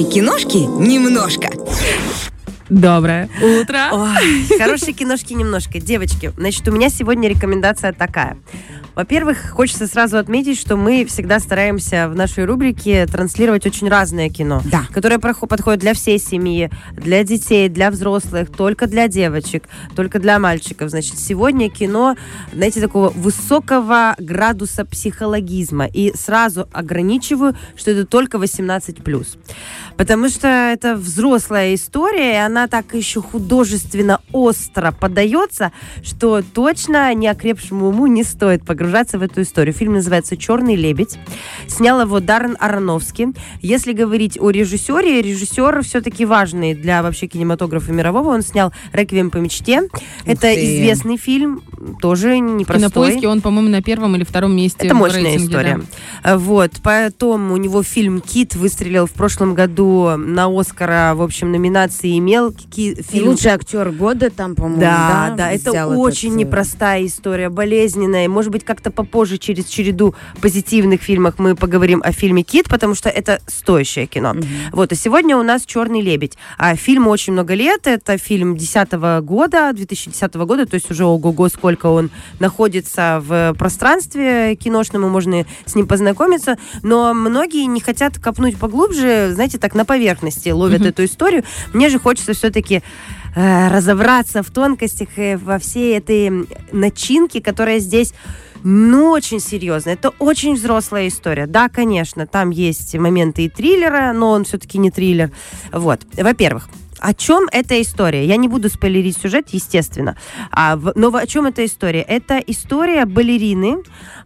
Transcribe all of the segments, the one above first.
Хорошей киношки немножко. Доброе утро. Ой, хорошей киношки немножко. Девочки, значит, у меня сегодня рекомендация такая. Во-первых, хочется сразу отметить, что мы всегда стараемся в нашей рубрике транслировать очень разное кино, Да. которое подходит для всей семьи, для детей, для взрослых, только для девочек, только для мальчиков. Значит, сегодня кино, знаете, такого высокого градуса психологизма. И сразу ограничиваю, что это только 18+. Потому что это взрослая история, и она так еще художественно остро подается, что точно неокрепшему уму не стоит погружаться в эту историю. Фильм называется «Черный лебедь». Снял его Даррен Аронофски. Если говорить о режиссере, режиссер все-таки важный для вообще кинематографа мирового. Он снял «Реквием по мечте». Это ты. известный фильм, тоже непростой. На поиске он, по-моему, на первом или втором месте. Это мощная рейтинге, история. да. Вот, потом у него фильм «Кит» выстрелил в прошлом году на Оскара, в общем, номинации имел. Ки- И Фильм лучший актер года там, по-моему, да, да? да, это очень этот, э, непростая история, болезненная. Может быть, как-то попозже, через череду позитивных фильмов, мы поговорим о фильме «Кит», потому что это стоящее кино. Вот, и сегодня у нас «Черный лебедь». А фильму очень много лет. Это фильм 2010 года, 2010 года, то есть уже ого-го, сколько он находится в пространстве киношном, и можно с ним познакомиться. Но многие не хотят копнуть поглубже, знаете, так на поверхности ловят эту историю. Мне же хочется все-таки э, разобраться в тонкостях и во всей этой начинке, которая здесь ну, очень серьезно. Это очень взрослая история. Да, конечно, там есть моменты и триллера, но он все-таки не триллер. Вот. Во-первых, о чем эта история? Я не буду спойлерить сюжет, естественно. А, в- но о чем эта история? Это история балерины,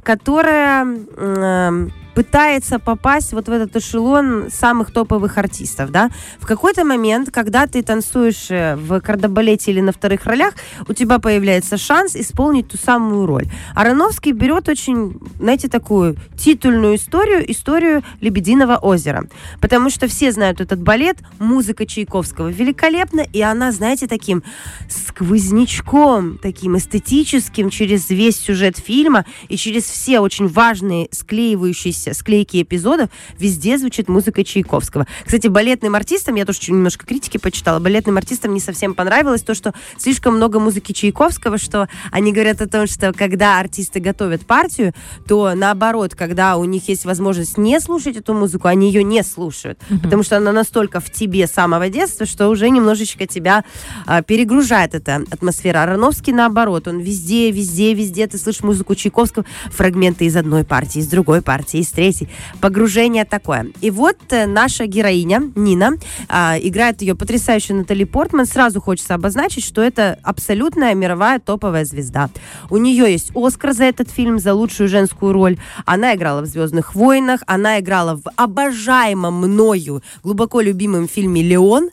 которая м, пытается попасть вот в этот эшелон самых топовых артистов, да. В какой-то момент, когда ты танцуешь э, в кардебалете или на вторых ролях, у тебя появляется шанс исполнить ту самую роль. Ароновский берет очень, знаете, такую титульную историю, историю Лебединого озера. Потому что все знают этот балет, музыка Чайковского великолепна, и она, знаете, таким сквознячком, таким эстетическим через весь сюжет фильма и через все очень важные склеивающиеся склейки эпизодов. Везде звучит музыка Чайковского. Кстати, балетным артистам, я тоже немножко критики почитала, балетным артистам не совсем понравилось то, что слишком много музыки Чайковского, что они говорят о том, что когда артисты готовят партию, то наоборот, когда у них есть возможность не слушать эту музыку, они ее не слушают, потому что она настолько в тебе с самого детства, что уже немножечко тебя а, перегружает эта атмосфера. Ароновский наоборот, он везде, везде, везде. Ты слышишь музыку Чайковского, фрагменты из одной партии, из другой партии, из третьей. Погружение такое. И вот э, наша героиня Нина, а, играет ее потрясающая Натали Портман. Сразу хочется обозначить, что это абсолютная мировая топовая звезда. У нее есть Оскар за этот фильм, за лучшую женскую роль. Она играла в «Звездных войнах», она играла в обожаемом мною, глубоко любимом фильме «Леон»,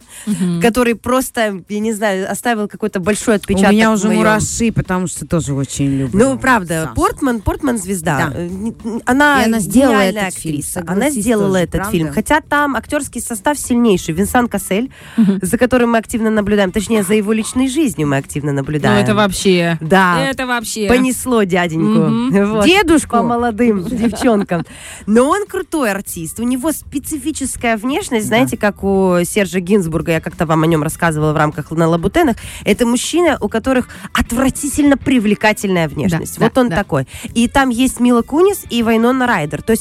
который просто, я не знаю, оставил какой-то большой отпечаток У меня уже моем- мураши, потому что тоже очень люблю. ну, правда, Сашу. Портман, Портман звезда. Да. Э, Она, И она сделала гениальная этот фильм, актриса. Она согласись сделала тоже, этот правда? фильм. Хотя там актерский состав сильнейший. Винсан Кассель, за которым мы активно наблюдаем. Точнее, за его личной жизнью мы активно Ну, наблюдаем. это вообще. Да. Это вообще. Понесло дяденьку. Мгм. Вот. Дедушку? По молодым девчонкам. Но он крутой артист. У него специфическая внешность, знаете, как у Сержа Гинзбурга, я как-то вам о нем рассказывала в рамках на Лабутенах. Это мужчина, у которых отвратительно привлекательная внешность. Да, вот да, он да. такой. И там есть Мила Кунис и Вайнона Райдер. То есть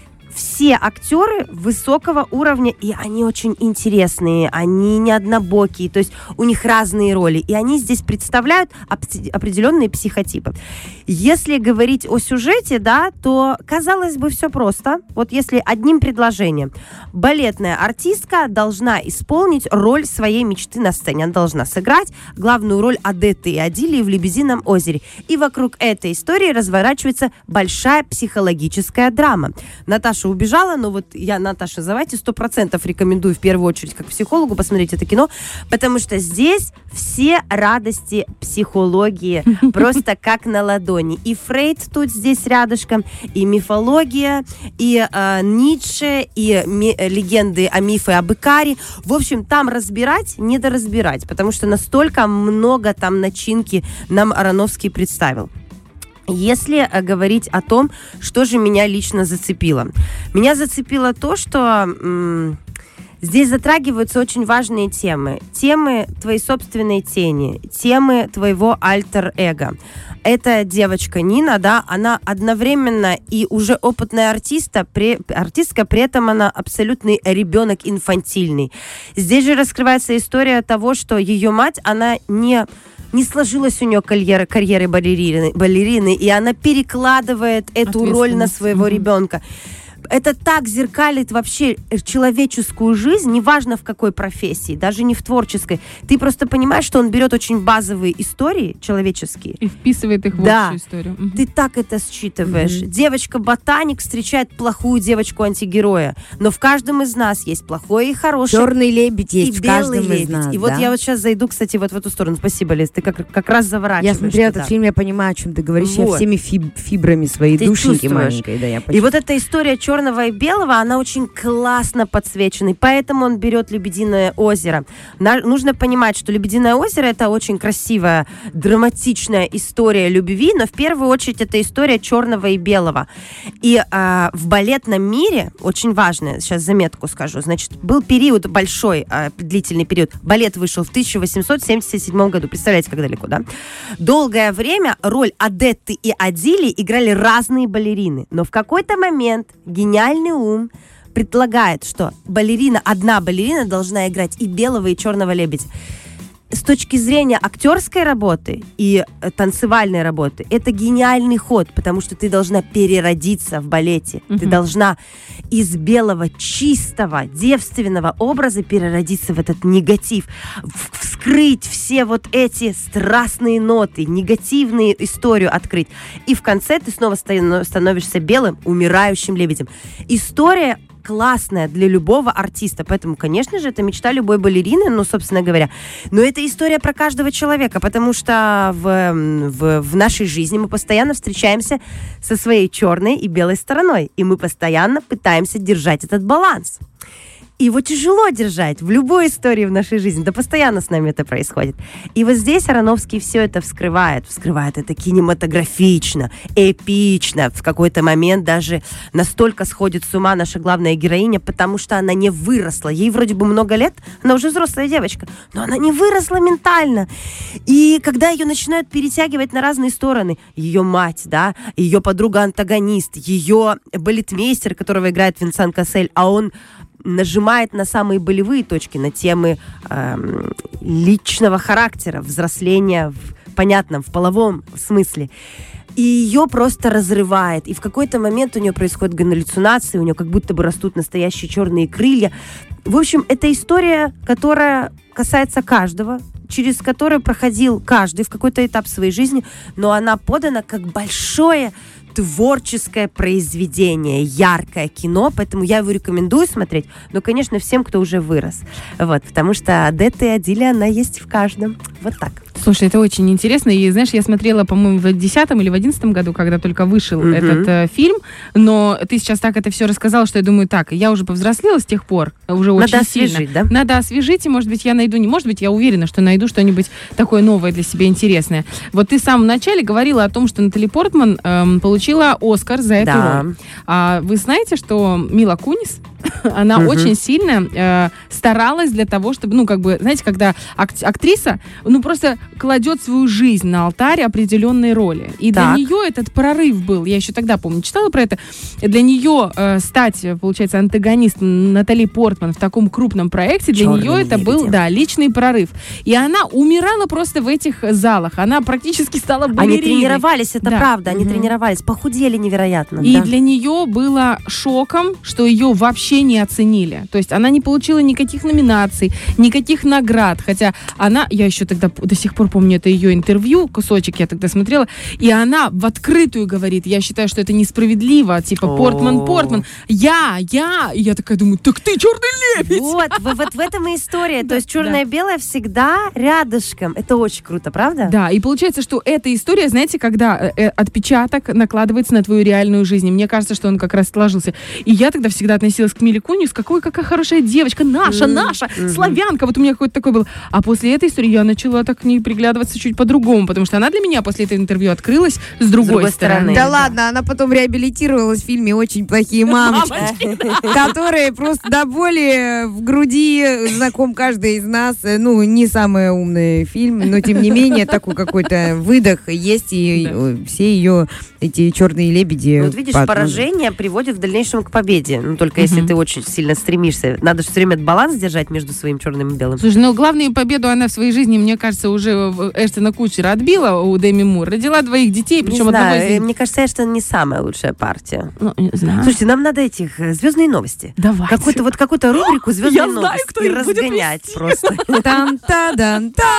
все актеры высокого уровня, и они очень интересные, они не однобокие, то есть у них разные роли, и они здесь представляют определенные психотипы. Если говорить о сюжете, да, то казалось бы все просто. Вот если одним предложением. Балетная артистка должна исполнить роль своей мечты на сцене. Она должна сыграть главную роль Адетты и Адилии в «Лебедином озере». И вокруг этой истории разворачивается большая психологическая драма. Наташа убежала, но вот я, Наташа, давайте сто процентов рекомендую в первую очередь как психологу посмотреть это кино, потому что здесь все радости психологии просто как на ладони. И Фрейд тут здесь рядышком, и мифология, и э, Ницше, и ми- легенды о мифе об Икаре. В общем, там разбирать, не доразбирать, потому что настолько много там начинки нам Ароновский представил. Если э, говорить о том, что же меня лично зацепило. Меня зацепило то, что м, Здесь затрагиваются очень важные темы. Темы твоей собственной тени, темы твоего альтер-эго. Эта девочка Нина, да, она одновременно и уже опытная артиста, при, артистка, при этом она абсолютный ребенок инфантильный. Здесь же раскрывается история того, что ее мать, она не не сложилась у нее карьера, карьеры балерины, балерины, и она перекладывает эту роль на своего ребенка это так зеркалит вообще человеческую жизнь, неважно в какой профессии, даже не в творческой. Ты просто понимаешь, что он берет очень базовые истории человеческие. И вписывает их в да. общую историю. Ты так это считываешь. Угу. Девочка-ботаник встречает плохую девочку-антигероя. Но в каждом из нас есть плохое и хорошее. Черный лебедь есть и в каждом лебедь. из нас. И да? вот я вот сейчас зайду, кстати, вот в эту сторону. Спасибо, Лиз. Ты как, как раз заворачиваешь. Я смотрела этот фильм, я понимаю, о чем ты говоришь. Вот. Я всеми фиб фибрами своей ты душеньки маленькой. Да, я и вот эта история черного и белого, она очень классно подсвечена, и поэтому он берет «Лебединое озеро». На, нужно понимать, что «Лебединое озеро» — это очень красивая, драматичная история любви, но в первую очередь это история черного и белого. И а, в балетном мире, очень важно, сейчас заметку скажу, значит, был период большой, а, длительный период. Балет вышел в 1877 году. Представляете, как далеко, да? Долгое время роль Адетты и Адили играли разные балерины, но в какой-то момент гениальный ум предлагает, что балерина, одна балерина должна играть и белого, и черного лебедя с точки зрения актерской работы и э, танцевальной работы, это гениальный ход, потому что ты должна переродиться в балете. Mm-hmm. Ты должна из белого, чистого, девственного образа переродиться в этот негатив, вскрыть все вот эти страстные ноты, негативную историю открыть. И в конце ты снова становишься белым, умирающим лебедем. История классная для любого артиста. Поэтому, конечно же, это мечта любой балерины, ну, собственно говоря. Но это история про каждого человека, потому что в, в, в нашей жизни мы постоянно встречаемся со своей черной и белой стороной. И мы постоянно пытаемся держать этот баланс. И его тяжело держать в любой истории в нашей жизни. Да постоянно с нами это происходит. И вот здесь Ароновский все это вскрывает. Вскрывает это кинематографично, эпично. В какой-то момент даже настолько сходит с ума наша главная героиня, потому что она не выросла. Ей вроде бы много лет, она уже взрослая девочка, но она не выросла ментально. И когда ее начинают перетягивать на разные стороны, ее мать, да, ее подруга-антагонист, ее балетмейстер, которого играет Винсан Кассель, а он нажимает на самые болевые точки, на темы э, личного характера, взросления в понятном, в половом смысле. И ее просто разрывает. И в какой-то момент у нее происходит галлюцинации, у нее как будто бы растут настоящие черные крылья. В общем, это история, которая касается каждого, через которую проходил каждый в какой-то этап своей жизни, но она подана как большое творческое произведение, яркое кино, поэтому я его рекомендую смотреть, но, конечно, всем, кто уже вырос. Вот, потому что Адетта и Адиля, она есть в каждом. Вот так. Слушай, это очень интересно. И знаешь, я смотрела, по-моему, в 10 или в 11 году, когда только вышел угу. этот э, фильм. Но ты сейчас так это все рассказала, что я думаю, так, я уже повзрослела с тех пор, уже Надо очень освежить, сильно. да? Надо освежить, и, может быть, я найду, не может быть, я уверена, что найду что-нибудь такое новое для себя интересное. Вот ты в самом начале говорила о том, что Натали Портман эм, получила Оскар за эту да. роль. А вы знаете, что Мила Кунис она угу. очень сильно э, старалась для того, чтобы, ну, как бы, знаете, когда ак- актриса, ну, просто кладет свою жизнь на алтарь определенной роли. И так. для нее этот прорыв был, я еще тогда, помню, читала про это, для нее э, стать, получается, антагонистом Натали Портман в таком крупном проекте, для Черным нее это был, да, личный прорыв. И она умирала просто в этих залах. Она практически стала балериной. Они тренировались, это да. правда, они угу. тренировались, похудели невероятно. И да. для нее было шоком, что ее вообще вообще не оценили. То есть она не получила никаких номинаций, никаких наград. Хотя она, я еще тогда до сих пор помню это ее интервью, кусочек я тогда смотрела, и она в открытую говорит, я считаю, что это несправедливо, типа Портман, Портман, я, я. И я такая думаю, так ты черный лебедь. Вот, вот в этом и история. То есть черное-белое всегда рядышком. Это очень круто, правда? Да, и получается, что эта история, знаете, когда э, э, отпечаток накладывается на твою реальную жизнь. Мне кажется, что он как раз сложился. И я тогда всегда относилась к Мили Кунис, какой, какая хорошая девочка, наша, mm-hmm. наша, славянка. Вот у меня какой-то такой был. А после этой истории я начала так к ней приглядываться чуть по-другому, потому что она для меня после этого интервью открылась с другой, с другой стороны. Да, да ладно, она потом реабилитировалась в фильме «Очень плохие мамочки», которые просто до боли в груди знаком каждый из нас. Ну, не самый умный фильм, но тем не менее такой какой-то выдох есть, и все ее эти черные лебеди. Вот видишь, поражение приводит в дальнейшем к победе. Ну, только если ты очень сильно стремишься. Надо же все время баланс держать между своим черным и белым. Слушай, ну главную победу она в своей жизни, мне кажется, уже Эштона Кучера отбила у Дэми Мур. Родила двоих детей, причем не знаю, одного из Мне кажется, Эштон не самая лучшая партия. Ну, не знаю. Слушайте, нам надо этих э, звездные новости. Давай. Какую-то вот какую-то рубрику звездные новости. Знаю, кто и разгонять просто. там та дан та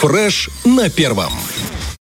Фреш на первом.